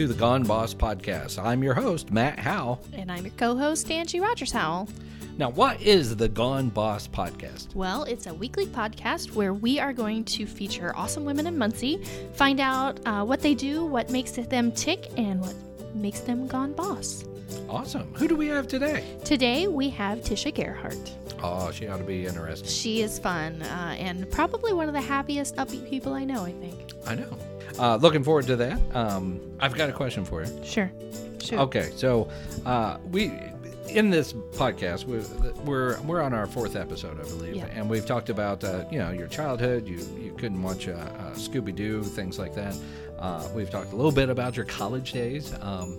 to the Gone Boss podcast. I'm your host, Matt Howe. And I'm your co host, Angie Rogers Howell. Now, what is the Gone Boss podcast? Well, it's a weekly podcast where we are going to feature awesome women in Muncie, find out uh, what they do, what makes them tick, and what makes them gone boss. Awesome. Who do we have today? Today we have Tisha Gerhardt. Oh, she ought to be interesting. She is fun uh, and probably one of the happiest, upbeat people I know, I think. I know. Uh, looking forward to that. Um, I've got a question for you. Sure. Sure. Okay, so uh, we in this podcast we're, we're we're on our fourth episode, I believe, Yeah. and we've talked about uh, you know your childhood. You you couldn't watch uh, uh, Scooby Doo, things like that. Uh, we've talked a little bit about your college days. Um,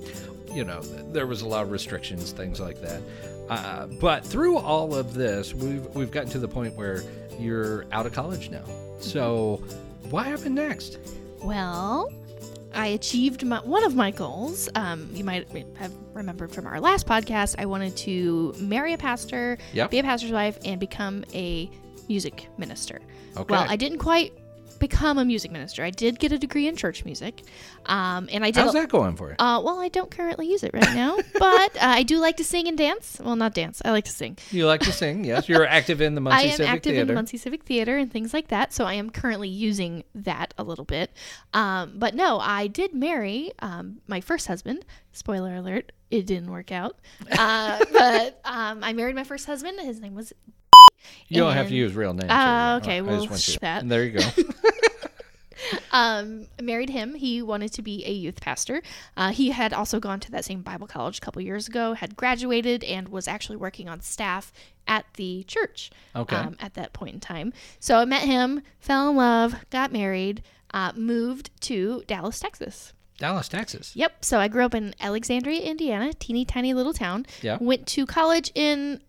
you know, there was a lot of restrictions, things like that. Uh, but through all of this, we've we've gotten to the point where you're out of college now. So, what happened next? Well, I achieved my, one of my goals. Um, you might have remembered from our last podcast. I wanted to marry a pastor, Yep. be a pastor's wife, and become a music minister. Okay. Well, I didn't quite become a music minister. I did get a degree in church music, um, and I did. How's that going for you? Uh, well, I don't currently use it right now, but uh, I do like to sing and dance. Well, not dance. I like to sing. You like to sing, yes. You're active in the Muncie Civic Theater. I am active Theater. in Muncie Civic Theater and things like that, so I am currently using that a little bit. Um, but no, I did marry um, my first husband. Spoiler alert: it didn't work out. Uh, but um, I married my first husband. His name was. You don't have to use real names. Here. okay, I well, just want sh- that. And there you go. Um, married him. He wanted to be a youth pastor. Uh, he had also gone to that same Bible college a couple years ago, had graduated, and was actually working on staff at the church Okay. um, at that point in time. So I met him, fell in love, got married, uh, moved to Dallas, Texas. Dallas, Texas. Yep. So I grew up in Alexandria, Indiana, teeny tiny little town. Yeah. Went to college in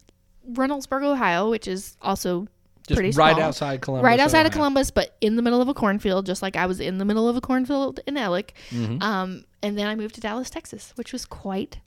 Reynoldsburg, Ohio, which is also Just pretty right small. outside Columbus. right outside of Columbus, but in the middle of a cornfield, just like I was in the middle of a cornfield in Ellick. Mm-hmm. Um, and then I moved to Dallas, Texas, which was quite,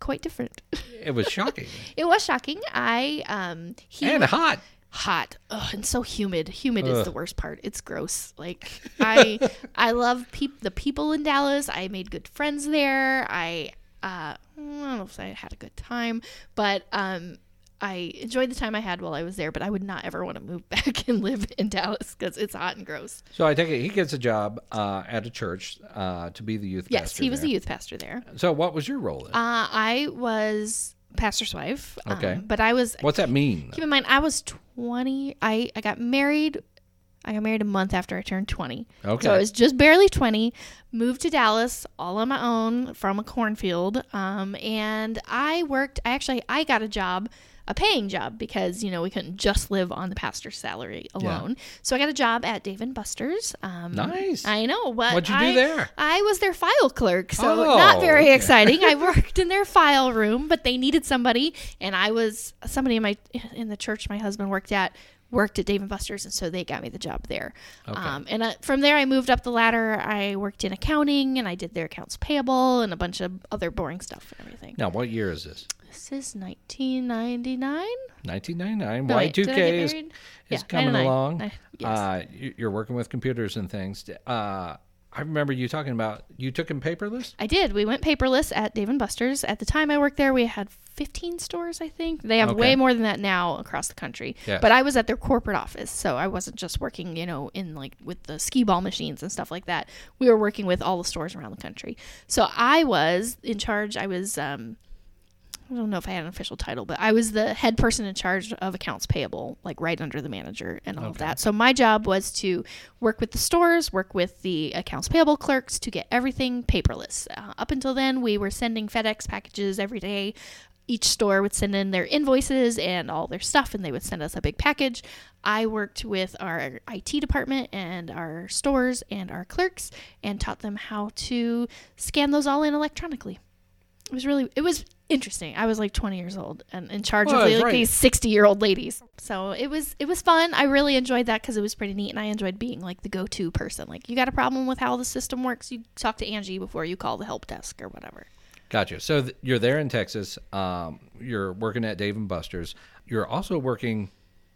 quite different. It was shocking it was shocking. I um, he and hot. hot Ugh, and so humid. Humid is the worst part. It's gross. Like I, I love peop- the people in Dallas. I made good friends there. I, uh, I don't know if I had a good time, but um. I enjoyed the time I had while I was there, but I would not ever want to move back and live in Dallas because it's hot and gross. So I take it he gets a job uh, at a church uh, to be the youth Yes, pastor. Yes, he was there. the youth pastor there. So what was your role? Then? Uh, I was pastor's wife. um, Okay. but I was, What's that mean? keep in mind, I was 20. I, I got married. I got married a month after I turned 20. Okay. So I was just barely 20, moved to Dallas all on my own from a cornfield. Um, and I worked, I actually, I got a job, a paying job because, you know, we couldn't just live on the pastor's salary alone. So I got a job at Dave and Buster's. Um, Nice. I know. But What'd you do there? I was their file clerk, so Oh, not very okay. exciting. I worked in their file room, but they needed somebody, and I was somebody in my in the church my husband worked at worked at Dave and Buster's, and so they got me the job there. Okay. Um, and uh, from there, I moved up the ladder. I worked in accounting, and I did their accounts payable and a bunch of other boring stuff and everything. now, what year is this? This is 1999. 1999. No, wait, did I Y2K is, is Yeah, coming along. I- yes. Uh, you- you're working with computers and things. Uh, I remember you talking about you took him paperless. I did. We went paperless at Dave and Buster's. At the time I worked there, we had 15 stores, I think. They have Okay. way more than that now across the country. Yes. But I was at their corporate office, so I wasn't just working, you know, in like with the skee ball machines and stuff like that. We were working with all the stores around the country. So I was in charge. I was um I don't know if I had an official title, but I was the head person in charge of accounts payable, like right under the manager and all of that. So my job was to work with the stores, work with the accounts payable clerks to get everything paperless. Uh, up until then, we were sending FedEx packages every day. Each store would send in their invoices and all their stuff, and they would send us a big package. I worked with our IT department and our stores and our clerks and taught them how to scan those all in electronically. It was really, it was interesting. I was like 20 years old and in charge Well, of like right. these 60 year old ladies. So it was, it was fun. I really enjoyed that because it was pretty neat, and I enjoyed being like the go to person. Like, you got a problem with how the system works, you talk to Angie before you call the help desk or whatever. Gotcha. So th- you're there in Texas. Um, you're working at Dave and Buster's. You're also working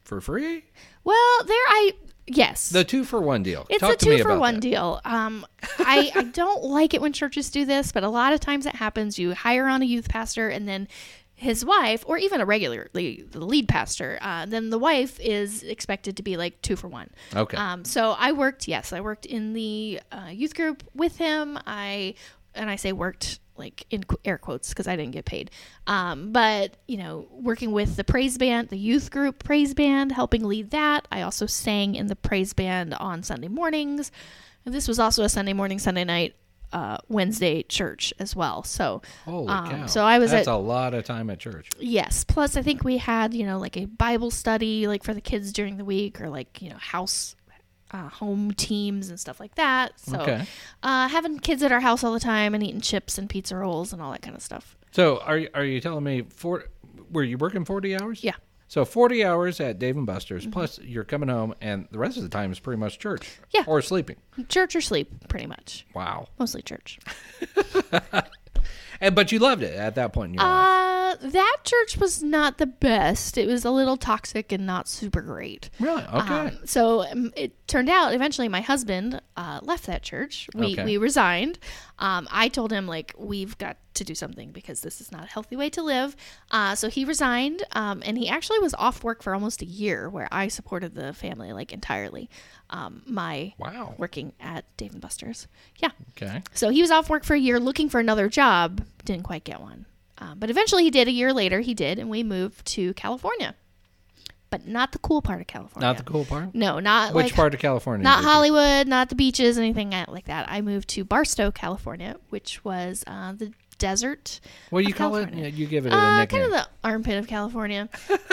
for free. Well, there I Yes. The two for one deal. It's Talk a to me two for one that. deal. Um, I, I don't like it when churches do this, but a lot of times it happens. You hire on a youth pastor, and then his wife, or even a regular the the lead pastor, uh, then the wife is expected to be like two for one. Okay. Um, so I worked. Yes, I worked in the uh, youth group with him. I and I say worked like in air quotes because I didn't get paid. Um, but you know, working with the praise band, the youth group praise band, helping lead that. I also sang in the praise band on Sunday mornings. And this was also a Sunday morning, Sunday night, uh, Wednesday church as well. So Holy um, cow. so I was That's at- a lot of time at church. Yes. Plus, I think we had, you know, like a Bible study, like for the kids during the week, or like, you know, house, uh, home teams and stuff like that. So, Okay. uh, having kids at our house all the time and eating chips and pizza rolls and all that kind of stuff. So are you- are you telling me for were you working 40 hours? Yeah. So 40 hours at Dave and Buster's plus you're coming home and the rest of the time is pretty much church. Yeah. Or sleeping. Church or sleep, pretty much. Wow. Mostly church. And but you loved it at that point in your life. Uh, that church was not the best. It was a little toxic and not super great. Really? Okay. Um, so um, it turned out eventually my husband uh, left that church. We, Okay. we resigned. Um, I told him like we've got to do something because this is not a healthy way to live. Uh, so he resigned, um, and he actually was off work for almost a year, where I supported the family like entirely. Um, my wow. working at Dave and Buster's, yeah. Okay. So he was off work for a year looking for another job. Didn't quite get one. Um, but eventually he did. A year later, he did, and we moved to California. But not the cool part of California. Not the cool part? No, not Which like part of California? not Hollywood, not the beaches, anything like that. I moved to Barstow, California, which was uh, the desert. What do you call it? Yeah, you give it a Uh, nickname. kind of the armpit of California.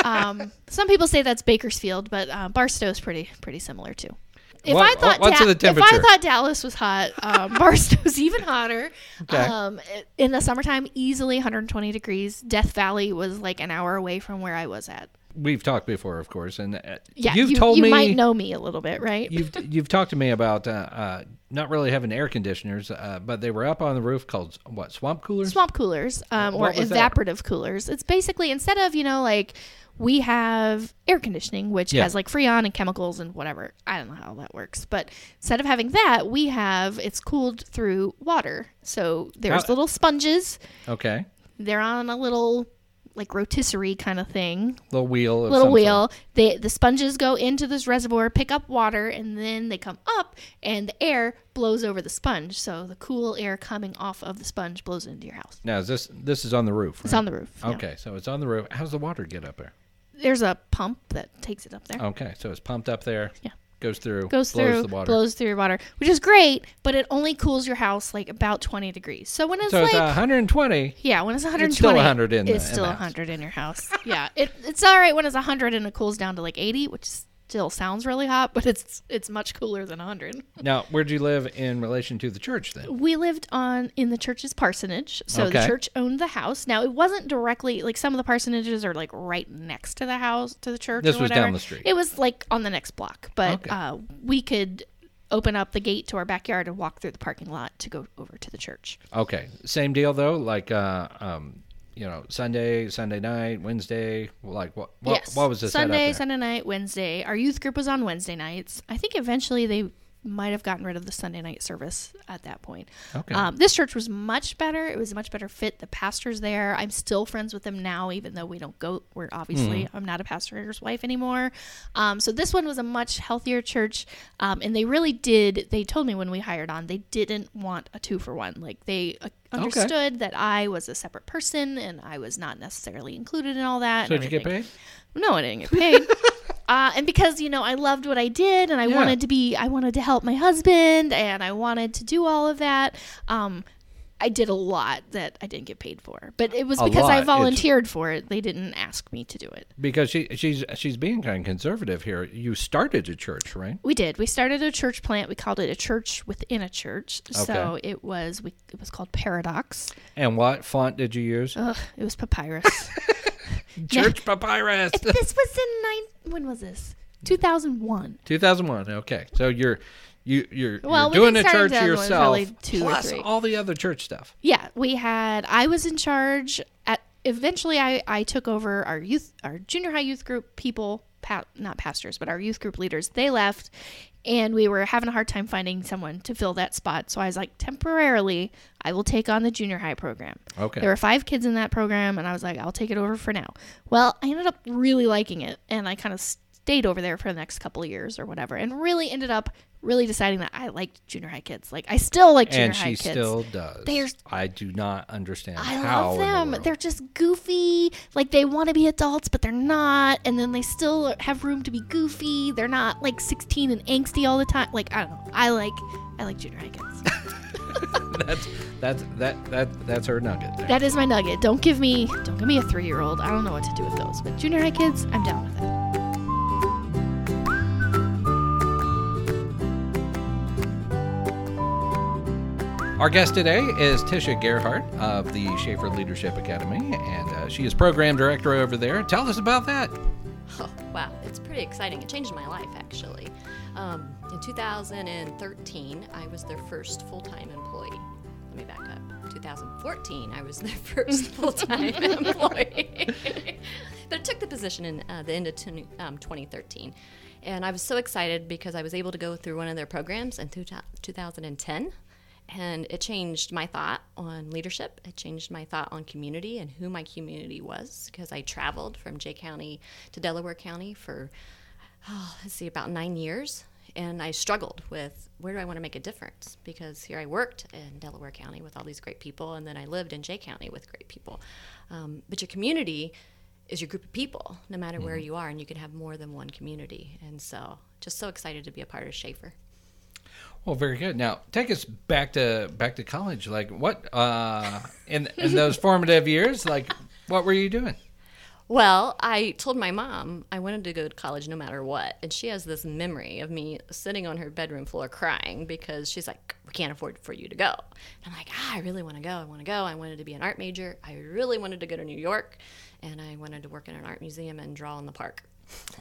Um, some people say that's Bakersfield, but uh, Barstow is pretty pretty similar too. If What- I thought what's Da- the if? I thought Dallas was hot, um, Barstow's even hotter. Okay. Um, in the summertime, easily 120 degrees. Death Valley was like an hour away from where I was at. We've talked before, of course, and uh, Yeah, you've you, told you me you might know me a little bit, right? you've you've talked to me about uh, uh, not really having air conditioners, uh, but they were up on the roof called what swamp coolers. swamp coolers um, or was that? evaporative coolers. It's basically instead of you know like we have air conditioning, which Yeah. has like freon and chemicals and whatever. I don't know how that works, but instead of having that, we have it's cooled through water. So there's How- little sponges. Okay, They're on a little like rotisserie kind of thing, little wheel. Little wheel. They the sponges go into this reservoir, pick up water, and then they come up, and the air blows over the sponge. So the cool air coming off of the sponge blows into your house. Now is this this is on the roof? It's on the roof. yeah. Okay, so it's on the roof. How's the water get up there? There's a pump that takes it up there. Okay, so it's pumped up there. Yeah. Goes through. Goes blows through, the water. blows through your water, which is great, but it only cools your house like about 20 degrees. So when it's so like, it's 120. yeah, when it's 120, It's still 100 in the- it's in still the house. 100 in your house. yeah, it, it's all right when it's 100 and it cools down to like 80, which still sounds really hot, but it's it's much cooler than 100. Now, where'd you live in relation to the church then? We lived on in the church's parsonage, so the church owned the house. Now it wasn't directly like some of the parsonages are like right next to the house to the church. This or was down whatever. the street. It was like on the next block, but Okay. uh, we could open up the gate to our backyard and walk through the parking lot to go over to the church. Okay, same deal though. Like, uh, um, you know, Sunday, Sunday night, Wednesday. Like, what? What, yes, what was this? Sunday? Sunday night, Wednesday. Our youth group was on Wednesday nights. I think eventually they might have gotten rid of the Sunday night service at that point. Okay. Um, this church was much better. It was a much better fit. The pastor's there. I'm still friends with them now, even though we don't go. We're obviously Mm-hmm. I'm not a pastor's wife anymore. Um, so this one was a much healthier church, um, and they really did. They told me when we hired on, they didn't want a two for one. Like they uh, understood that I was a separate person and I was not necessarily included in all that. so did you get paid? No, I didn't get paid. uh, and because you know I loved what I did, and I Yeah. wanted to be, I wanted to help my husband, and I wanted to do all of that. Um, I did a lot that I didn't get paid for, but it was A because lot. I It's- volunteered for it. They didn't ask me to do it. Because she she's she's being kind of conservative here. You started a church, right? We did. We started a church plant. We called it a church within a church. Okay. So it was we, it was called Paradox. And what font did you use? Ugh, it was papyrus. Church papyrus. If this was in nine. When was this? Two thousand one. 2001. Okay, so you're you you're, Well, you're doing a church 2001, yourself, probably two or plus all the other church stuff. Yeah, we had. I was in charge. At eventually, I I took over our youth, our junior high youth group people pa- not pastors, but our youth group leaders, they left, and we were having a hard time finding someone to fill that spot. So I was like, temporarily, I will take on the junior high program. Okay. There were five kids in that program, and I was like, I'll take it over for now. Well, I ended up really liking it, and I kind of stayed over there for the next couple of years or whatever, and really ended up really deciding that I liked junior high kids. Like I still like junior and high she kids. still does. They're- I do not understand I love in the them. They're just goofy. Like they want to be adults, but they're not. And then they still have room to be goofy. They're not like 16 and angsty all the time. Like I don't know. I like I like junior high kids. that's that's that that that's her nugget. There. that is my nugget. Don't give me don't give me a three year old. I don't know what to do with those. But junior high kids, I'm down with it. Our guest today is Tisha Gerhardt of the Shafer Leadership Academy, and uh, she is program director over there. Tell us about that. Oh, wow, it's pretty exciting. It changed my life, actually. Um, in 2013, I was their first full time employee. Let me back up. 2014, I was their first full time employee. but I took the position in uh, the end of 20, um, 2013. And I was so excited because I was able to go through one of their programs in two, 2010 and it changed my thought on leadership. It changed my thought on community and who my community was because I traveled from Jay County to Delaware County for, oh, let's see, about nine years. And I struggled with where do I want to make a difference because here I worked in Delaware County with all these great people, and then I lived in Jay County with great people. Um, but your community is your group of people, no matter where you are, and you can have more than one community. And so, just so excited to be a part of Shafer. Well, very good. Now, take us back to back to college. Like, what uh, in in those formative years? Like, what were you doing? Well, I told my mom I wanted to go to college no matter what. And she has this memory of me sitting on her bedroom floor crying because she's like, We can't afford for you to go. And I'm like, ah, I really want to go. I want to go. I wanted to be an art major. I really wanted to go to New York. And I wanted to work in an art museum and draw in the park.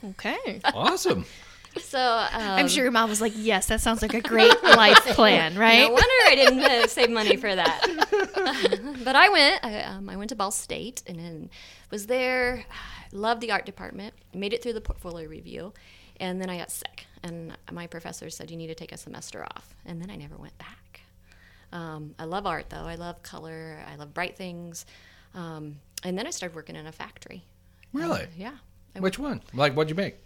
Okay. Awesome. So um, I'm sure your mom was like, "Yes, that sounds like a great life plan, right?" No wonder I didn't uh, save money for that. but I went. I, um, I went to Ball State and then was there. Loved the art department. Made it through the portfolio review, and then I got sick. And my professor said you need to take a semester off. And then I never went back. Um, I love art though. I love color. I love bright things. Um, and then I started working in a factory. Really? Yeah. I Which one? Like, what'd you make?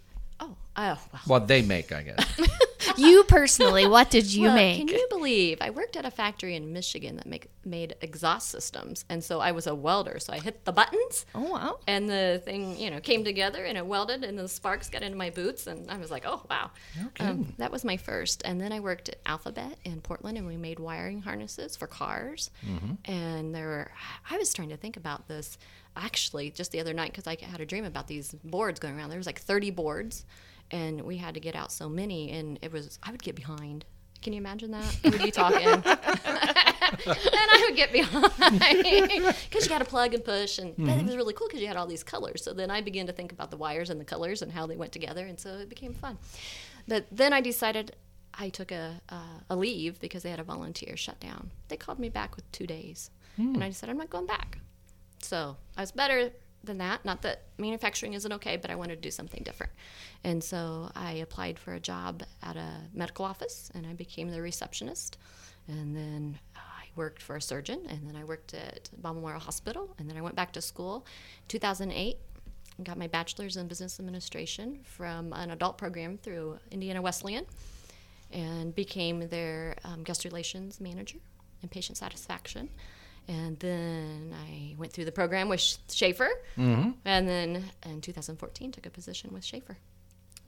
Oh, well. Well, they make, I guess. you personally, what did you Well, make? Can you believe I worked at a factory in Michigan that make, made exhaust systems, and so I was a welder. So I hit the buttons, oh wow. and the thing you know came together, and it welded, and the sparks got into my boots, and I was like, oh wow, um, that was my first. And then I worked at Alphabet in Portland, and we made wiring harnesses for cars. And there were, I was trying to think about this actually just the other night because I had a dream about these boards going around. There was like 30 boards, and we had to get out so many, and it was I would get behind. Can you imagine that? We'd be talking, and I would get behind because you got to plug and push, and but it was really cool because you had all these colors. So then I began to think about the wires and the colors and how they went together, and so it became fun. But then I decided I took a uh, a leave because they had a volunteer shutdown. They called me back with two days, and I decided I'm not going back. So I was better than that. Not that manufacturing isn't okay, but I wanted to do something different. And so I applied for a job at a medical office and I became the receptionist. And then I worked for a surgeon and then I worked at Ball Memorial Hospital. And then I went back to school 2008 and got my bachelor's in business administration from an adult program through Indiana Wesleyan and became their um, guest relations manager and patient satisfaction. And then I went through the program with Shafer. Mm-hmm. And then in 2014, took a position with Shafer.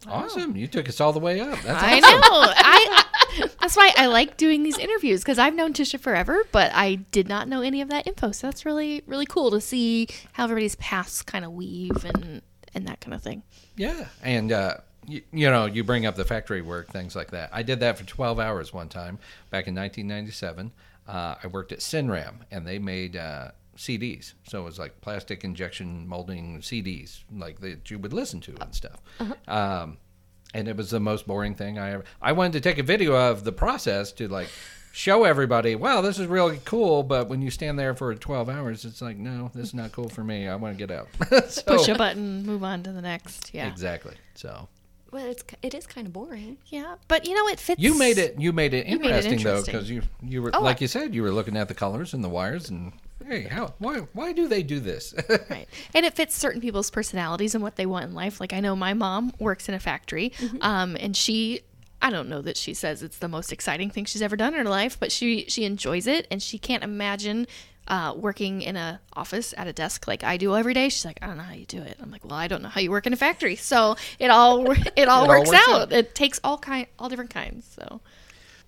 Awesome. You took us all the way up. That's I awesome. know. I, I that's why I like doing these interviews because I've known Tisha forever, but I did not know any of that info. So that's really really cool to see how everybody's paths kind of weave and and that kind of thing. Yeah, and uh, you, you know, you bring up the factory work, things like that. I did that for 12 hours one time back in 1997. Uh, I worked at Cinram, and they made uh, CDs. So it was like plastic injection molding CDs, like that you would listen to and stuff. Um, and it was the most boring thing I ever. I wanted to take a video of the process to like show everybody, wow, this is really cool. But when you stand there for 12 hours, it's like, no, this is not cool for me. I want to get out. so, Push a button, move on to the next. Yeah. Exactly. So Well, it's it is kind of boring. Yeah. But you know, it fits. you made it. You made it You made it interesting, though, because you you were Oh, like I- you said, you were looking at the colors and the wires, and hey, how why why do they do this? Right. And it fits certain people's personalities and what they want in life. Like I know my mom works in a factory, um, and she I don't know that she says it's the most exciting thing she's ever done in her life, but she she enjoys it and she can't imagine uh, working in a office at a desk like I do every day. She's like, I don't know how you do it. I'm like, well, I don't know how you work in a factory. So it all it all all works, works out. out. It takes all kind all different kinds. So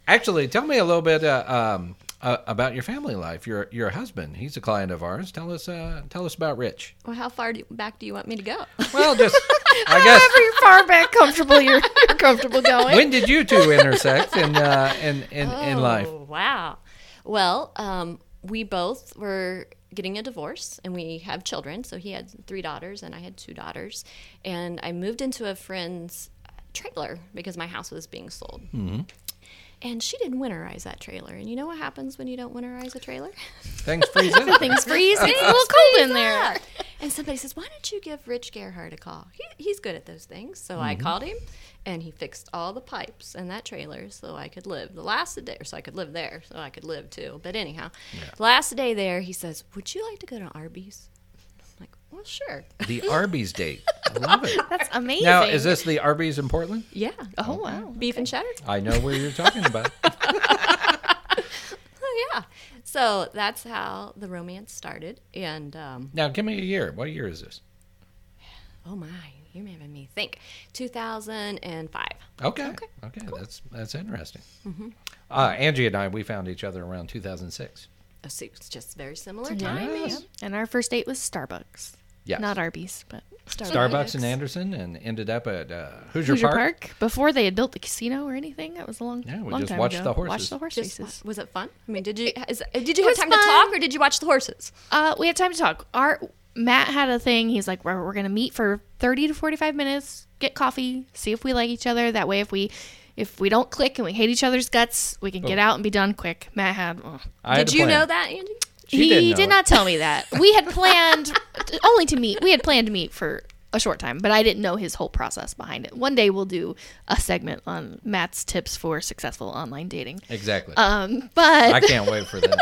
Actually, tell me a little bit uh, um, uh, about your family life. Your your husband, he's a client of ours. Tell us uh, tell us about Rich. Well, how far do, back do you want me to go? Well, just I guess however far back comfortable you're, you're comfortable going. when did you two intersect in uh, in in, in life? Oh, wow. Well, um, we both were getting a divorce and we have children. So he had three daughters and I had two daughters. And I moved into a friend's trailer because my house was being sold. Mm-hmm. And she didn't winterize that trailer. And you know what happens when you don't winterize a trailer? Things freeze in. Things freeze. It's a little cold in there. And somebody says, "Why don't you give Rich Gerhardt a call? He, he's good at those things." So I Mm-hmm. called him, and he fixed all the pipes in that trailer so I could live. The last day, there, so I could live there, so I could live too. But anyhow, last day there, he says, "Would you like to go to Arby's?" I'm like, "Well, sure." The Arby's date. I love it. That's amazing. Now, is this the Arby's in Portland? yeah, Oh wow. beef and cheddar. I know where you're talking about. Oh yeah. So that's how the romance started, and um, Now, give me a year. What year is this? oh my, you're making me think. 2005. Okay. Okay. Okay. That's that's interesting. Uh, Angie and I, we found each other around 2006. Oh, so It's just very similar Yeah. timing. Yes. And our first date was Starbucks. Yes. Not Arby's, but Starbucks in Anderson and ended up at uh, Hoosier, Hoosier Park. Park. Before they had built the casino or anything. That was a long, Yeah, we long just time watched ago. the horses. Watched the horse Just, races. was it fun? I mean, did you is, did you have was time to talk or did you watch the horses? Uh, we had time to talk. Our Matt had a thing. He's like, we're, we're gonna meet for thirty to forty-five minutes, get coffee, see if we like each other. That way, if we if we don't click and we hate each other's guts, we can get out and be done quick. Matt had. oh. I had Did a you plan. know that, Andy? She he didn't know did it. not tell me that. We had planned only to meet. We had planned to meet for a short time, but I didn't know his whole process behind it. One day we'll do a segment on Matt's tips for successful online dating. Exactly. Um, but I can't wait for that.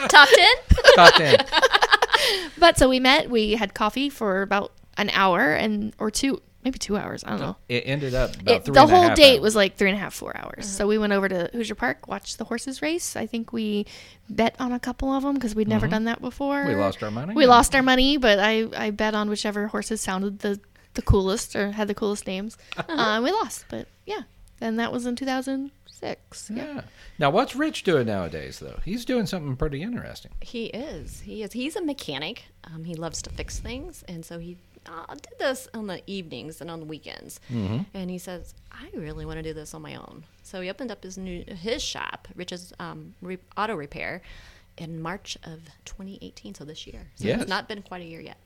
Top ten. Top 10. but so we met. We had coffee for about an hour and or two, maybe two hours. I don't know. It ended up about It, three the and a whole half date hours. was like three and a half, four hours. So we went over to Hoosier Park, watched the horses race. I think we bet on a couple of them because we'd never done that before. Mm-hmm. We lost our money. We lost our money, but I, I bet on whichever horses sounded the, the coolest or had the coolest names. uh, and we lost, but yeah. And that was in 2006. Yeah. Yeah. Now, what's Rich doing nowadays, though? He's doing something pretty interesting. He is. He is. He's a mechanic. Um, he loves to fix things, and so he uh, did this on the evenings and on the weekends. Mm-hmm. And he says, "I really want to do this on my own." So he opened up his new his shop, Rich's um, re- Auto Repair, in March of 2018. So this year. So Yes. it's not been quite a year yet.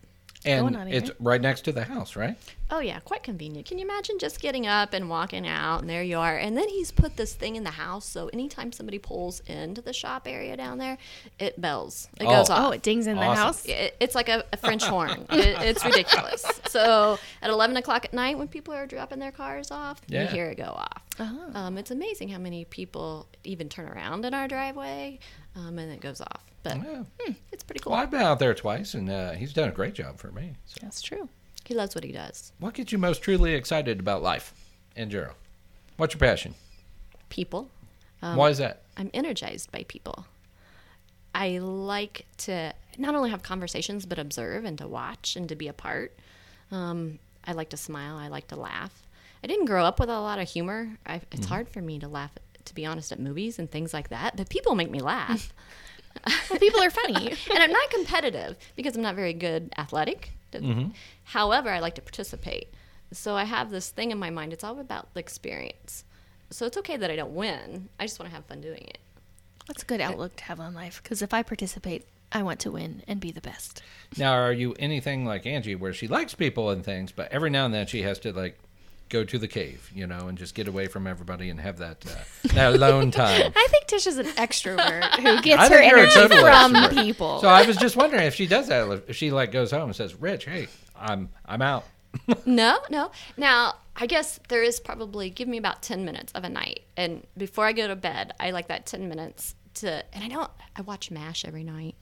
And going on a it's right next to the house, right? Oh yeah, quite convenient. Can you imagine just getting up and walking out, and there you are. And then he's put this thing in the house, so anytime somebody pulls into the shop area down there, it bells. It goes Oh. off. Oh, it dings in the house. It, it's like a, a French horn. It, it's ridiculous. So at 11 o'clock at night, when people are dropping their cars off, Yeah. you hear it go off. Oh. Um, it's amazing how many people even turn around in our driveway, um, and it goes off. But Yeah. hmm, it's pretty cool. Well, I've been out there twice, and uh, he's done a great job for me. So, That's true. He loves what he does. what gets you most truly excited about life in general? What's your passion? People. Um, Why is that? I'm energized by people. I like to not only have conversations, but observe and to watch and to be a part. Um, I like to smile. I like to laugh. I didn't grow up with a lot of humor. I, it's hard for me to laugh, to be honest, at movies and things like that. But people make me laugh. Well, people are funny. and I'm not competitive because I'm not very good athletic. Mm-hmm. However, I like to participate. So I have this thing in my mind. It's all about the experience. So it's okay that I don't win. I just want to have fun doing it. That's a good outlook to have on life because if I participate, I want to win and be the best. Now, are you anything like Angie, where she likes people and things, but every now and then she has to like go to the cave, you know, and just get away from everybody and have that uh, that alone time. I think Tish is an extrovert who gets her energy from extrovert. people. So I was just wondering if she does that, if she like goes home and says, "Rich, hey, I'm I'm out." No, no. Now, I guess there is probably give me about 10 minutes of a night. And before I go to bed, I like that 10 minutes to and I don't I watch MASH every night.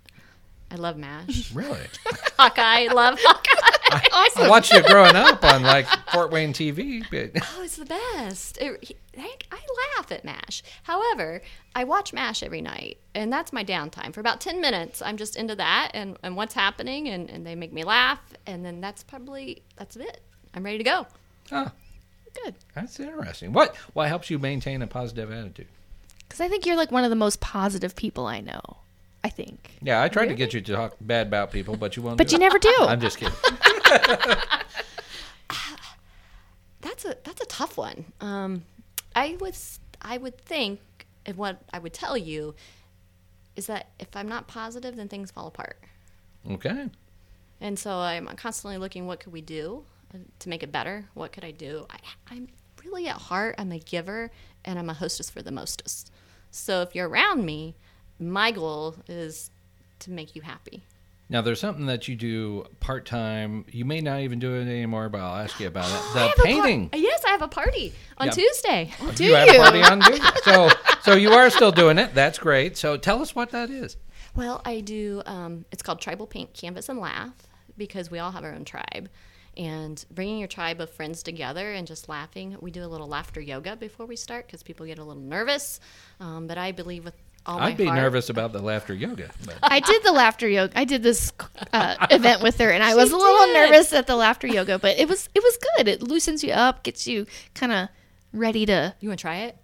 I love MASH. Really? Hawkeye, love Hawkeye. I watched you growing up on like Fort Wayne TV, but Oh, it's the best. It, he- I, I laugh at MASH. However, I watch MASH every night, and that's my downtime. For about 10 minutes, I'm just into that and, and what's happening, and, and they make me laugh, and then that's probably, that's it. I'm ready to go. oh, Good. that's interesting. What what helps you maintain a positive attitude? Because I think you're like one of the most positive people I know. I think. Yeah, I tried to get you to talk bad about people, but you won't. But do you it. never do. I'm just kidding. That's a that's a tough one. Um, I was I would think, and what I would tell you, is that if I'm not positive, then things fall apart. Okay. And so I'm constantly looking, what could we do uh, to make it better? What could I do? I, I'm really at heart, I'm a giver and I'm a hostess for the mostest. So if you're around me, my goal is to make you happy. Now there's something that you do part time. You may not even do it anymore, but I'll ask you about it. The a par- painting. yes, I have a party on Yeah. Tuesday. Do you have a party on Tuesday. So so you are still doing it. That's great. So tell us what that is. Well, I do. Um, it's called Tribal Paint Canvas and Laugh because we all have our own tribe. And bringing your tribe of friends together and just laughing. We do a little laughter yoga before we start because people get a little nervous. Um, but I believe with I'd be heart- nervous about the laughter yoga. But I did the laughter yoga. I did this uh, event with her, and I was a little did. nervous at the laughter yoga, but it was it was good. It loosens you up, gets you kind of ready to. You want to try it?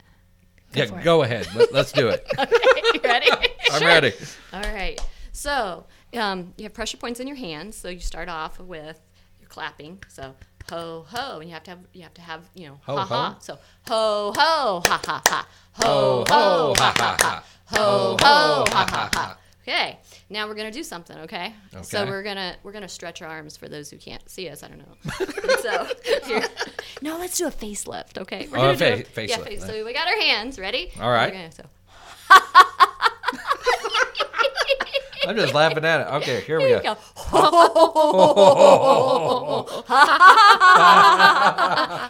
yeah, for it. go ahead. Let, let's do it. you ready? I'm ready. All right. So um, you have pressure points in your hands. So you start off with you're clapping. So ho ho, and you have to have you have to have you know Ho, ha ho. ha. So ho ho ha ha ha Ho ho ha ha ha. Oh, ho ho ha ha ha. Okay, now we're gonna do something. Okay. So we're gonna we're gonna stretch our arms for those who can't see us. I don't know. so here, no, let's do a facelift. Okay. We're Oh, fa- a- Yeah, facelift. face. So we got our hands ready. All right. Gonna, so. I'm just laughing at it. Okay, here we go. Here go. go.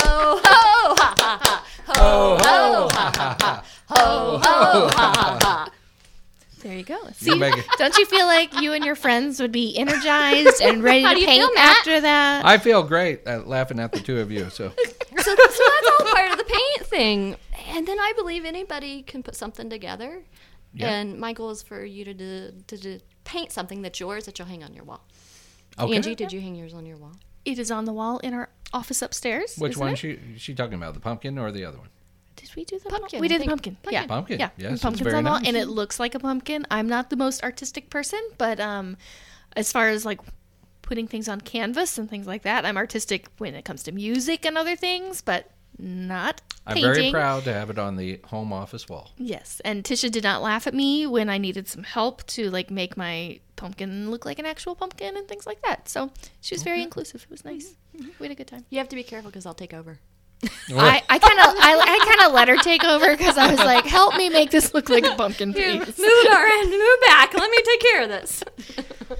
ho ho ha ha ho ho ha ha ha ho ho ha ha ha. There you go. See, make don't you feel like you and your friends would be energized and ready How to do you paint feel, Matt? after that? I feel great at laughing at the two of you. So So, so that's all part of the paint thing. And then I believe anybody can put something together. Yeah. And my goal is for you to do, to do, paint something that's yours that you'll hang on your wall. okay. Angie, did you hang yours on your wall? It is on the wall in our office upstairs. Which one it? she she talking about? The pumpkin or the other one? Did we do the Pumpkin, pumpkin? We did the pumpkin. Pumpkin. Yeah, Pumpkin, Yeah, yes, it's pumpkin's very on the wall, nice. and it looks like a pumpkin. I'm not the most artistic person, but um, as far as like putting things on canvas and things like that, I'm artistic when it comes to music and other things, but not I'm painting. very proud to have it on the home office wall. Yes, and Tisha did not laugh at me when I needed some help to like make my pumpkin look like an actual pumpkin and things like that. So she was very inclusive. It was nice. We had a good time. You have to be careful because I'll take over. I, I kind of I, I kind of let her take over because I was like, help me make this look like a pumpkin, Move, please. Darren, move back. Let me take care of this.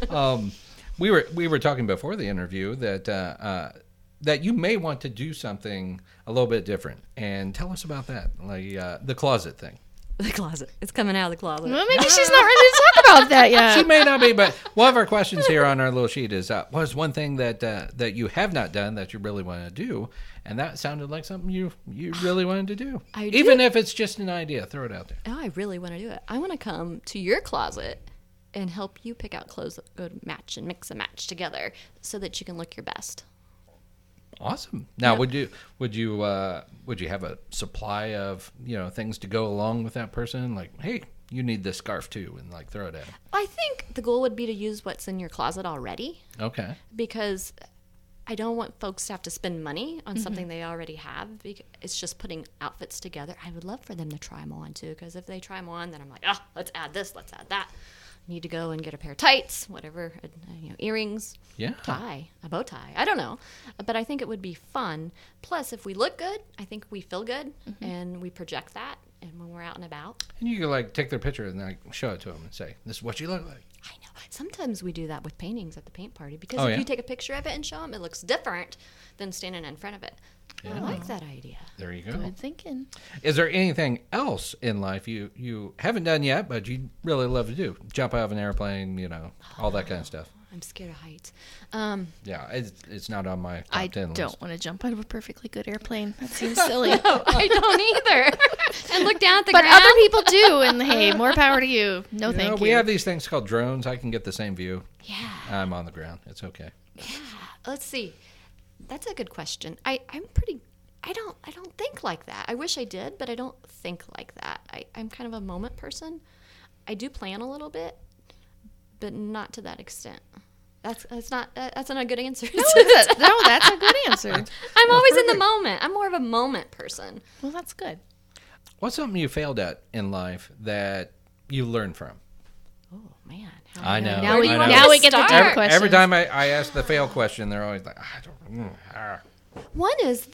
Um, we were we were talking before the interview that uh, uh, that you may want to do something a little bit different, and tell us about that, like uh, the closet thing. The closet. It's coming out of the closet. Well, maybe she's not ready to talk about that yet. She may not be, but one of our questions here on our little sheet is: uh, What is one thing that uh, that you have not done that you really want to do? And that sounded like something you you really wanted to do, I even do. if it's just an idea. Throw it out there. Oh, I really want to do it. I want to come to your closet and help you pick out clothes that go to match and mix and match together so that you can look your best. Awesome. Now, Yeah. would you would you uh, would you have a supply of you know things to go along with that person? Like, hey, you need this scarf too, and like throw it at. I think the goal would be to use what's in your closet already Okay. because I don't want folks to have to spend money on something they already have. It's just putting outfits together. I would love for them to try them on too because if they try them on, then I'm like, oh, let's add this, let's add that. Need to go and get a pair of tights, whatever, uh, you know, earrings, Yeah. tie, a bow tie. I don't know, but I think it would be fun. Plus, if we look good, I think we feel good, and we project that. And when we're out and about, And you could like take their picture and like show it to them and say, "This is what you look like." I know. Sometimes we do that with paintings at the paint party because Oh, if yeah? you take a picture of it and show them, it looks different than standing in front of it. I like that idea. There you go. Good thinking. Is there anything else in life you you haven't done yet, but you really love to do? Jump out of an airplane, you know, all that kind of stuff. I'm scared of heights. Um, Yeah, it's, it's not on my top I 10 don't list. want to jump out of a perfectly good airplane. That seems silly. no, I don't either. and look down at the but ground. other people do, and hey, more power to you. No, You thank know, you. we have these things called drones. I can get the same view. yeah. I'm on the ground. It's okay. Yeah. Let's see. That's a good question. I, I'm pretty. I don't. I don't think like that. I wish I did, but I don't think like that. I, I'm kind of a moment person. I do plan a little bit, but not to that extent. That's that's not that's not a good answer. no, that's, no, that's a good answer. I'm always in the moment. I'm more of a moment person. Well, that's good. What's something you failed at in life that you learned from? Oh man. How I know. Now we do you I know. now to we get the start? tough Every, questions. every time I, I ask the fail question, they're always like, I don't mm, ah." One is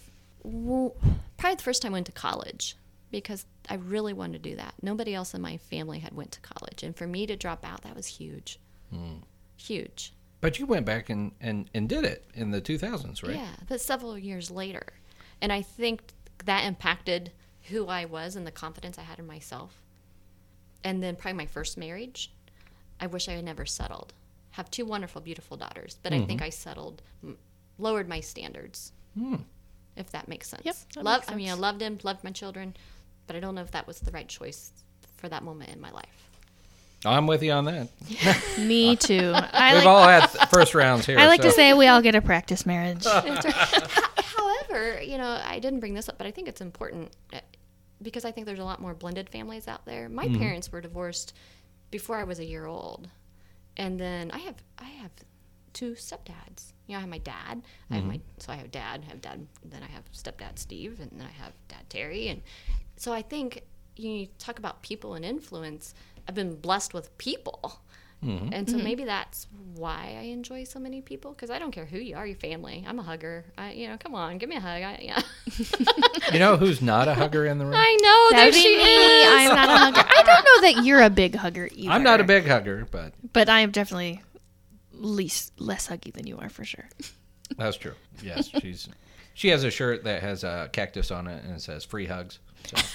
well, probably the first time I went to college because I really wanted to do that. Nobody else in my family had went to college, and for me to drop out, that was huge, hmm. huge. But you went back and, and, and did it in the 2000s, right? Yeah, but several years later, and I think that impacted who I was and the confidence I had in myself. And then probably my first marriage, I wish I had never settled. Have two wonderful, beautiful daughters, but I think mm-hmm. I settled, lowered my standards. Hmm. If that makes sense. Yep, that Love. makes I mean, I loved him, loved my children, but I don't know if that was the right choice for that moment in my life. I'm with you on that. Me too. I We've like. all had first rounds here. I like to say we all get a practice marriage. However, you know, I didn't bring this up, but I think it's important uh, because I think there's a lot more blended families out there. My parents were divorced before I was a year old, and then I have I have two stepdads. You know, I have my dad. I have my so I have dad. I have dad. Then I have stepdad Steve, and then I have dad Terry. And so I think you talk about people and influence. I've been blessed with people. Mm-hmm. And so mm-hmm. maybe that's why I enjoy so many people because I don't care who you are, your family. I'm a hugger. I, you know, come on, give me a hug. I, yeah. You know who's not a hugger in the room? I know there That'd be she me. is. I'm not a hugger. I don't know that you're a big hugger either. I'm not a big hugger, but but I am definitely least less huggy than you are for sure. that's true. Yes, she's she has a shirt that has a cactus on it and it says "free hugs." So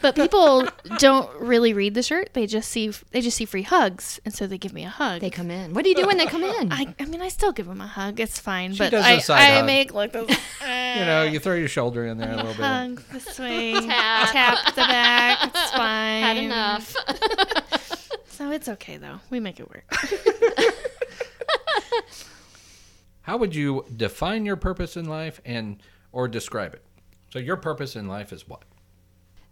But people don't really read the shirt. They just see they just see free hugs, and so they give me a hug. They come in. What do you do when they come in? I, I mean, I still give them a hug. It's fine. She but does a I, side I hug. make like this you know, you throw your shoulder in there a little bit. hug this way, Tap. tap the back. It's fine. Had enough. So it's okay though. We make it work. How would you define your purpose in life and or describe it? So your purpose in life is what?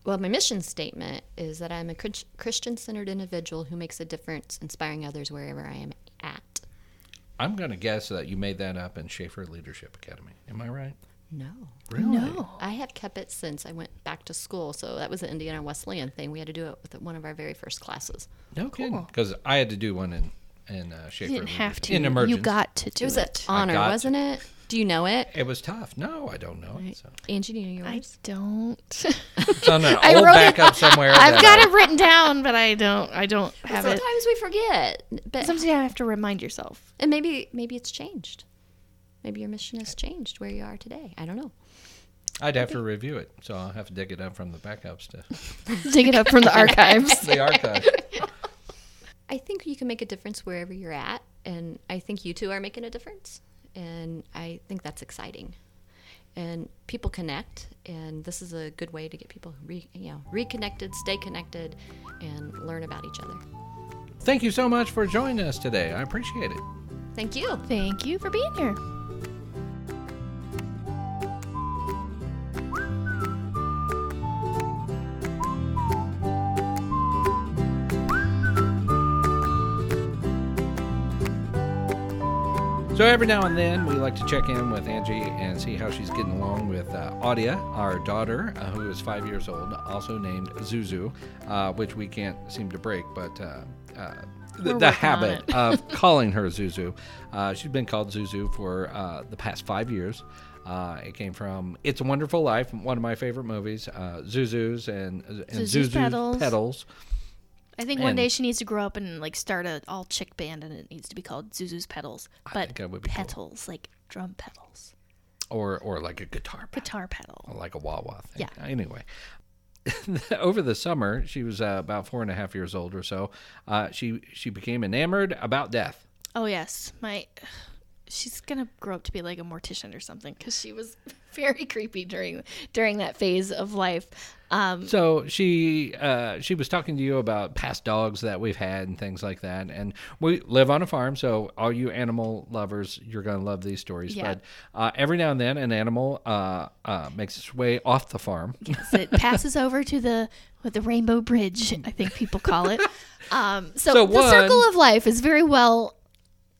Well, my mission statement is that I'm a Christian centered individual who makes a difference, inspiring others wherever I am at. I'm going to guess that you made that up in Shafer Leadership Academy. Am I right? No. Really? No. I have kept it since I went back to school. So that was the Indiana Wesleyan thing. We had to do it with one of our very first classes. No kidding. Because I had to do one in in uh, Shafer. You didn't have to. In emergence. You got to do It was it. an honor, wasn't it? Do you know it? It was tough. No, I don't know. it. So. Angie, do you know I yours? don't. It's on an I old wrote it- backup somewhere. I've that got I- it uh, written down, but I don't. I don't have it. Sometimes we forget. But Sometimes you have to remind yourself. and maybe maybe it's changed. Maybe your mission has changed where you are today. I don't know. I'd have to review it, so I'll have to dig it up from the backups to Dig it up from the archives. the archive. I think you can make a difference wherever you're at, and I think you two are making a difference, and I think that's exciting. And people connect, and this is a good way to get people, re, you know, reconnected, stay connected, and learn about each other. Thank you so much for joining us today. I appreciate it. Thank you. Thank you for being here. So every now and then, we like to check in with Angie and see how she's getting along with uh, Audia, our daughter, uh, who is five years old, also named Zuzu, uh, which we can't seem to break. But uh, uh, the, the habit of calling her Zuzu. Uh, she's been called Zuzu for uh, the past five years. Uh, it came from It's a Wonderful Life, one of my favorite movies. Uh, Zuzu's and, and Zuzu's Zuzu's Petals. Petals. I think one day she needs to grow up and like start a all chick band, and it needs to be called Zuzu's Petals. But think that would be cool. like drum pedals, Or, or like a guitar pedal. guitar pedal. like a wah wah thing. Yeah. Anyway, over the summer, she was uh, about four and a half years old or so. Uh, she she became enamored about death. Oh yes, my. She's gonna grow up to be like a mortician or something because she was very creepy during during that phase of life. Um, So she uh, she was talking to you about past dogs that we've had and things like that. And we live on a farm, so all you animal lovers, you're gonna love these stories. Yeah. But uh, every now and then, an animal uh, uh, makes its way off the farm. so it passes over to the the Rainbow Bridge, I think people call it. Um, so, So the one- circle of life is very well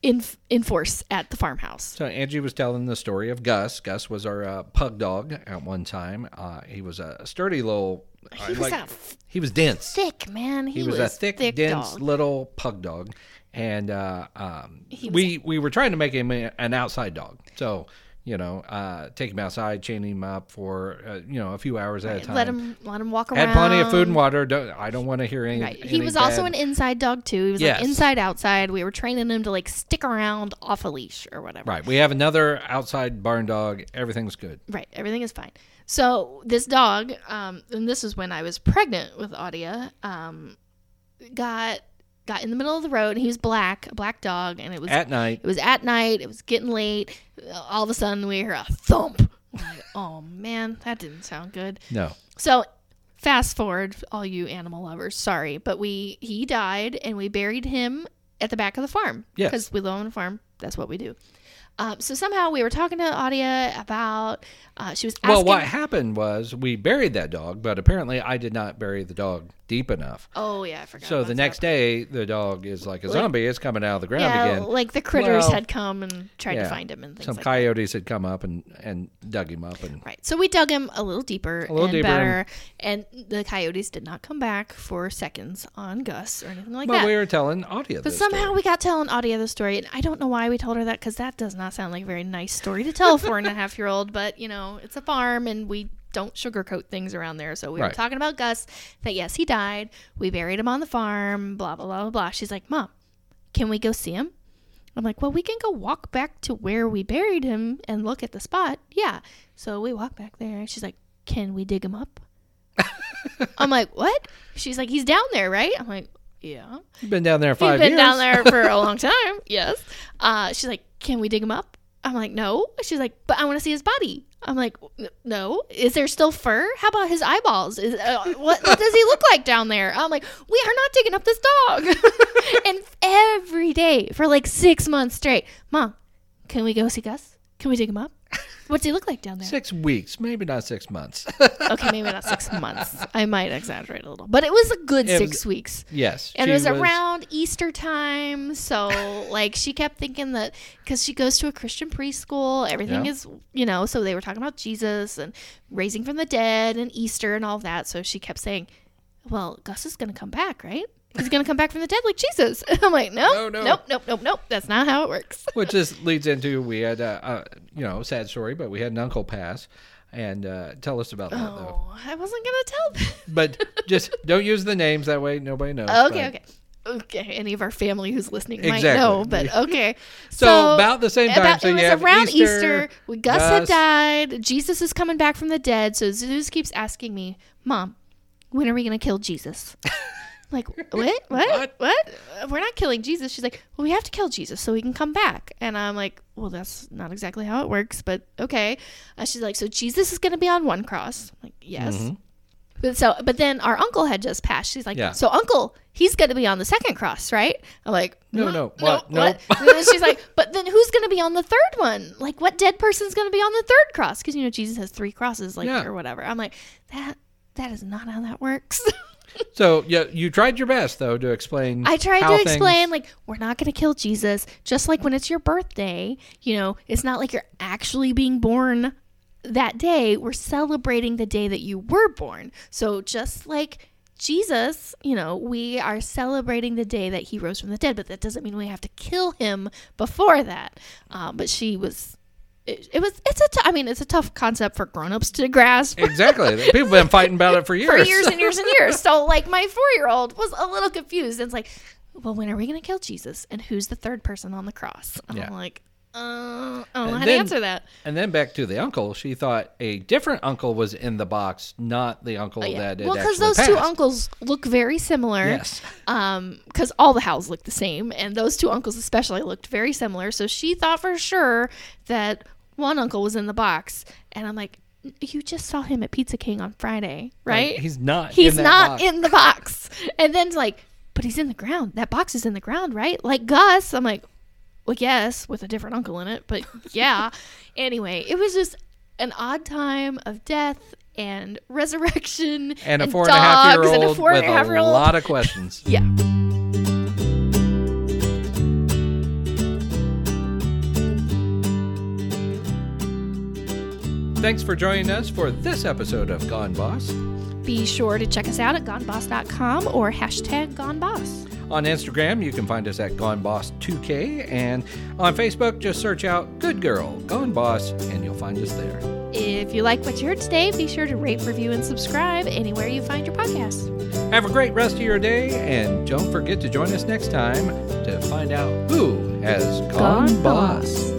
in in force at the farmhouse. So Angie was telling the story of Gus. Gus was our uh, pug dog at one time. Uh, he was a sturdy little. uh, He was like- f- he was dense. thick man. He, He was, a thick, thick dense dog. little pug dog, and uh, um, was- we we were trying to make him a- an outside dog. So you know, uh, take him outside, chain him up for uh, you know a few hours at a time. Let him let him walk around. Had plenty of food and water. Don't, I don't want to hear any. Right. He any was also an inside dog too. He was Yes. like inside outside. We were training him to like stick around off a leash or whatever. right. We have another outside barn dog. Everything's good. Right. Everything is fine. So this dog, um, and this is when I was pregnant with Audia, um, got got in the middle of the road. And he was black, a black dog, and it was At night, it was at night. It was getting late. All of a sudden, we hear a thump. Like, oh man, that didn't sound good. no. So fast forward, all you animal lovers, sorry, but we he died and we buried him at the back of the farm. Yes. Because we live on a farm. That's what we do. Um, so somehow we were talking to Audia about uh, she was asking Well, what happened was we buried that dog, but apparently I did not bury the dog deep enough. Oh yeah, I forgot. So the that. next day, the dog is like a zombie. It's coming out of the ground yeah, again. like the critters Well, had come and tried to find him and Some like that. coyotes had come up and, and dug him up, and Right. So we dug him a little deeper a little and deeper better, and the coyotes did not come back for seconds on Gus or anything like but that. we were telling Audia. But somehow we got telling Audia the story, and I don't know why we told her that because that does not sound like a very nice story to tell a four and a half year old. But you know, it's a farm, and we don't sugarcoat things around there. So we were talking about Gus. That yes, he died. We buried him on the farm. Blah blah blah blah blah. She's like, Mom, can we go see him? I'm like, well, we can go walk back to where we buried him and look at the spot. Yeah. So we walk back there. She's like, can we dig him up? I'm like, what? She's like, he's down there, right? I'm like, yeah. You've been down there five He's been years. down there for a long time. Yes. Uh, she's like, can we dig him up? I'm like, no. She's like, but I want to see his body. I'm like, no. Is there still fur? How about his eyeballs? Is, uh, what, what does he look like down there? I'm like, we are not digging up this dog. and every day for like six months straight, Mom, can we go see Gus? Can we dig him up? What's he look like down there? Six weeks, maybe not six months. Okay, maybe not six months. I might exaggerate a little, but it was a good It six was- weeks. yes, And it was, around Easter time. So, like, she kept thinking that because she goes to a Christian preschool, everything Yeah. is, you know, so they were talking about Jesus and raising from the dead and Easter and all that. So she kept saying, well, Gus is going to come back, right? He's going to come back from the dead like Jesus. I'm like, No, no, no. nope, nope, nope, nope. That's not how it works. which just leads into we had a, a you know sad story, but we had an uncle pass, and uh, tell us about that though. Oh, I wasn't going to tell them. But just don't use the names that way nobody knows. Okay, but- okay. Okay, any of our family who's listening might know, but okay. So, about the same time, about- so it was around Easter, Easter. we, Gus, had died. Jesus is coming back from the dead. So Zeus keeps asking me, "Mom, when are we gonna kill Jesus?" Like what? What? What? What? We're not killing Jesus. She's like, well, we have to kill Jesus so he can come back. And I'm like, well, that's not exactly how it works, but okay. Uh, she's like, so Jesus is gonna be on one cross. I'm like, yes. But so, but then our uncle had just passed. She's like, Mm-hmm. Yeah. so uncle, he's going to be on the second cross, right? I'm like, No, "Mm, no, what? no, Nope." what? And then she's like, but then who's going to be on the third one? Like, what dead person's going to be on the third cross? Because you know Jesus has three crosses, like Yeah. or whatever. I'm like, that that is not how that works. So yeah, you tried your best though to explain. I tried to things- explain, like, we're not going to kill Jesus. Just like when it's your birthday, you know, it's not like you're actually being born that day. We're celebrating the day that you were born. So just like Jesus, you know, we are celebrating the day that he rose from the dead, but that doesn't mean we have to kill him before that. Um, but she was, it, it was, it's a, t- I mean, it's a tough concept for grown-ups to grasp Exactly. People have been fighting about it for years. for years and years and years. So, like, my four-year-old was a little confused. And it's like, well, when are we going to kill Jesus? And who's the third person on the cross? And Yeah. I'm like, uh, I don't know how to answer that. And then back to the uncle. She thought a different uncle was in the box, not the uncle Oh, yeah. that Well, because those two uncles look very similar. Yes. Um, because all the Howells look the same, and those two uncles especially looked very similar. So she thought for sure that one uncle was in the box, and I'm like, you just saw him at Pizza King on Friday, right? Like, he's not. He's in not box. in the box. And then like, but he's in the ground. That box is in the ground, right? Like Gus. I'm like, well, yes, with a different uncle in it, but yeah. anyway, it was just an odd time of death and resurrection and a four and a half year and a old with a half a year old. lot of questions. Yeah. Thanks for joining us for this episode of Gone Boss. Be sure to check us out at goneboss.com or hashtag goneboss. On Instagram, you can find us at GoneBoss2K, and on Facebook, just search out Good Girl Gone Boss, and you'll find us there. If you like what you heard today, be sure to rate, review, and subscribe anywhere you find your podcast. Have a great rest of your day, and don't forget to join us next time to find out who has gone, Gone boss. Boss.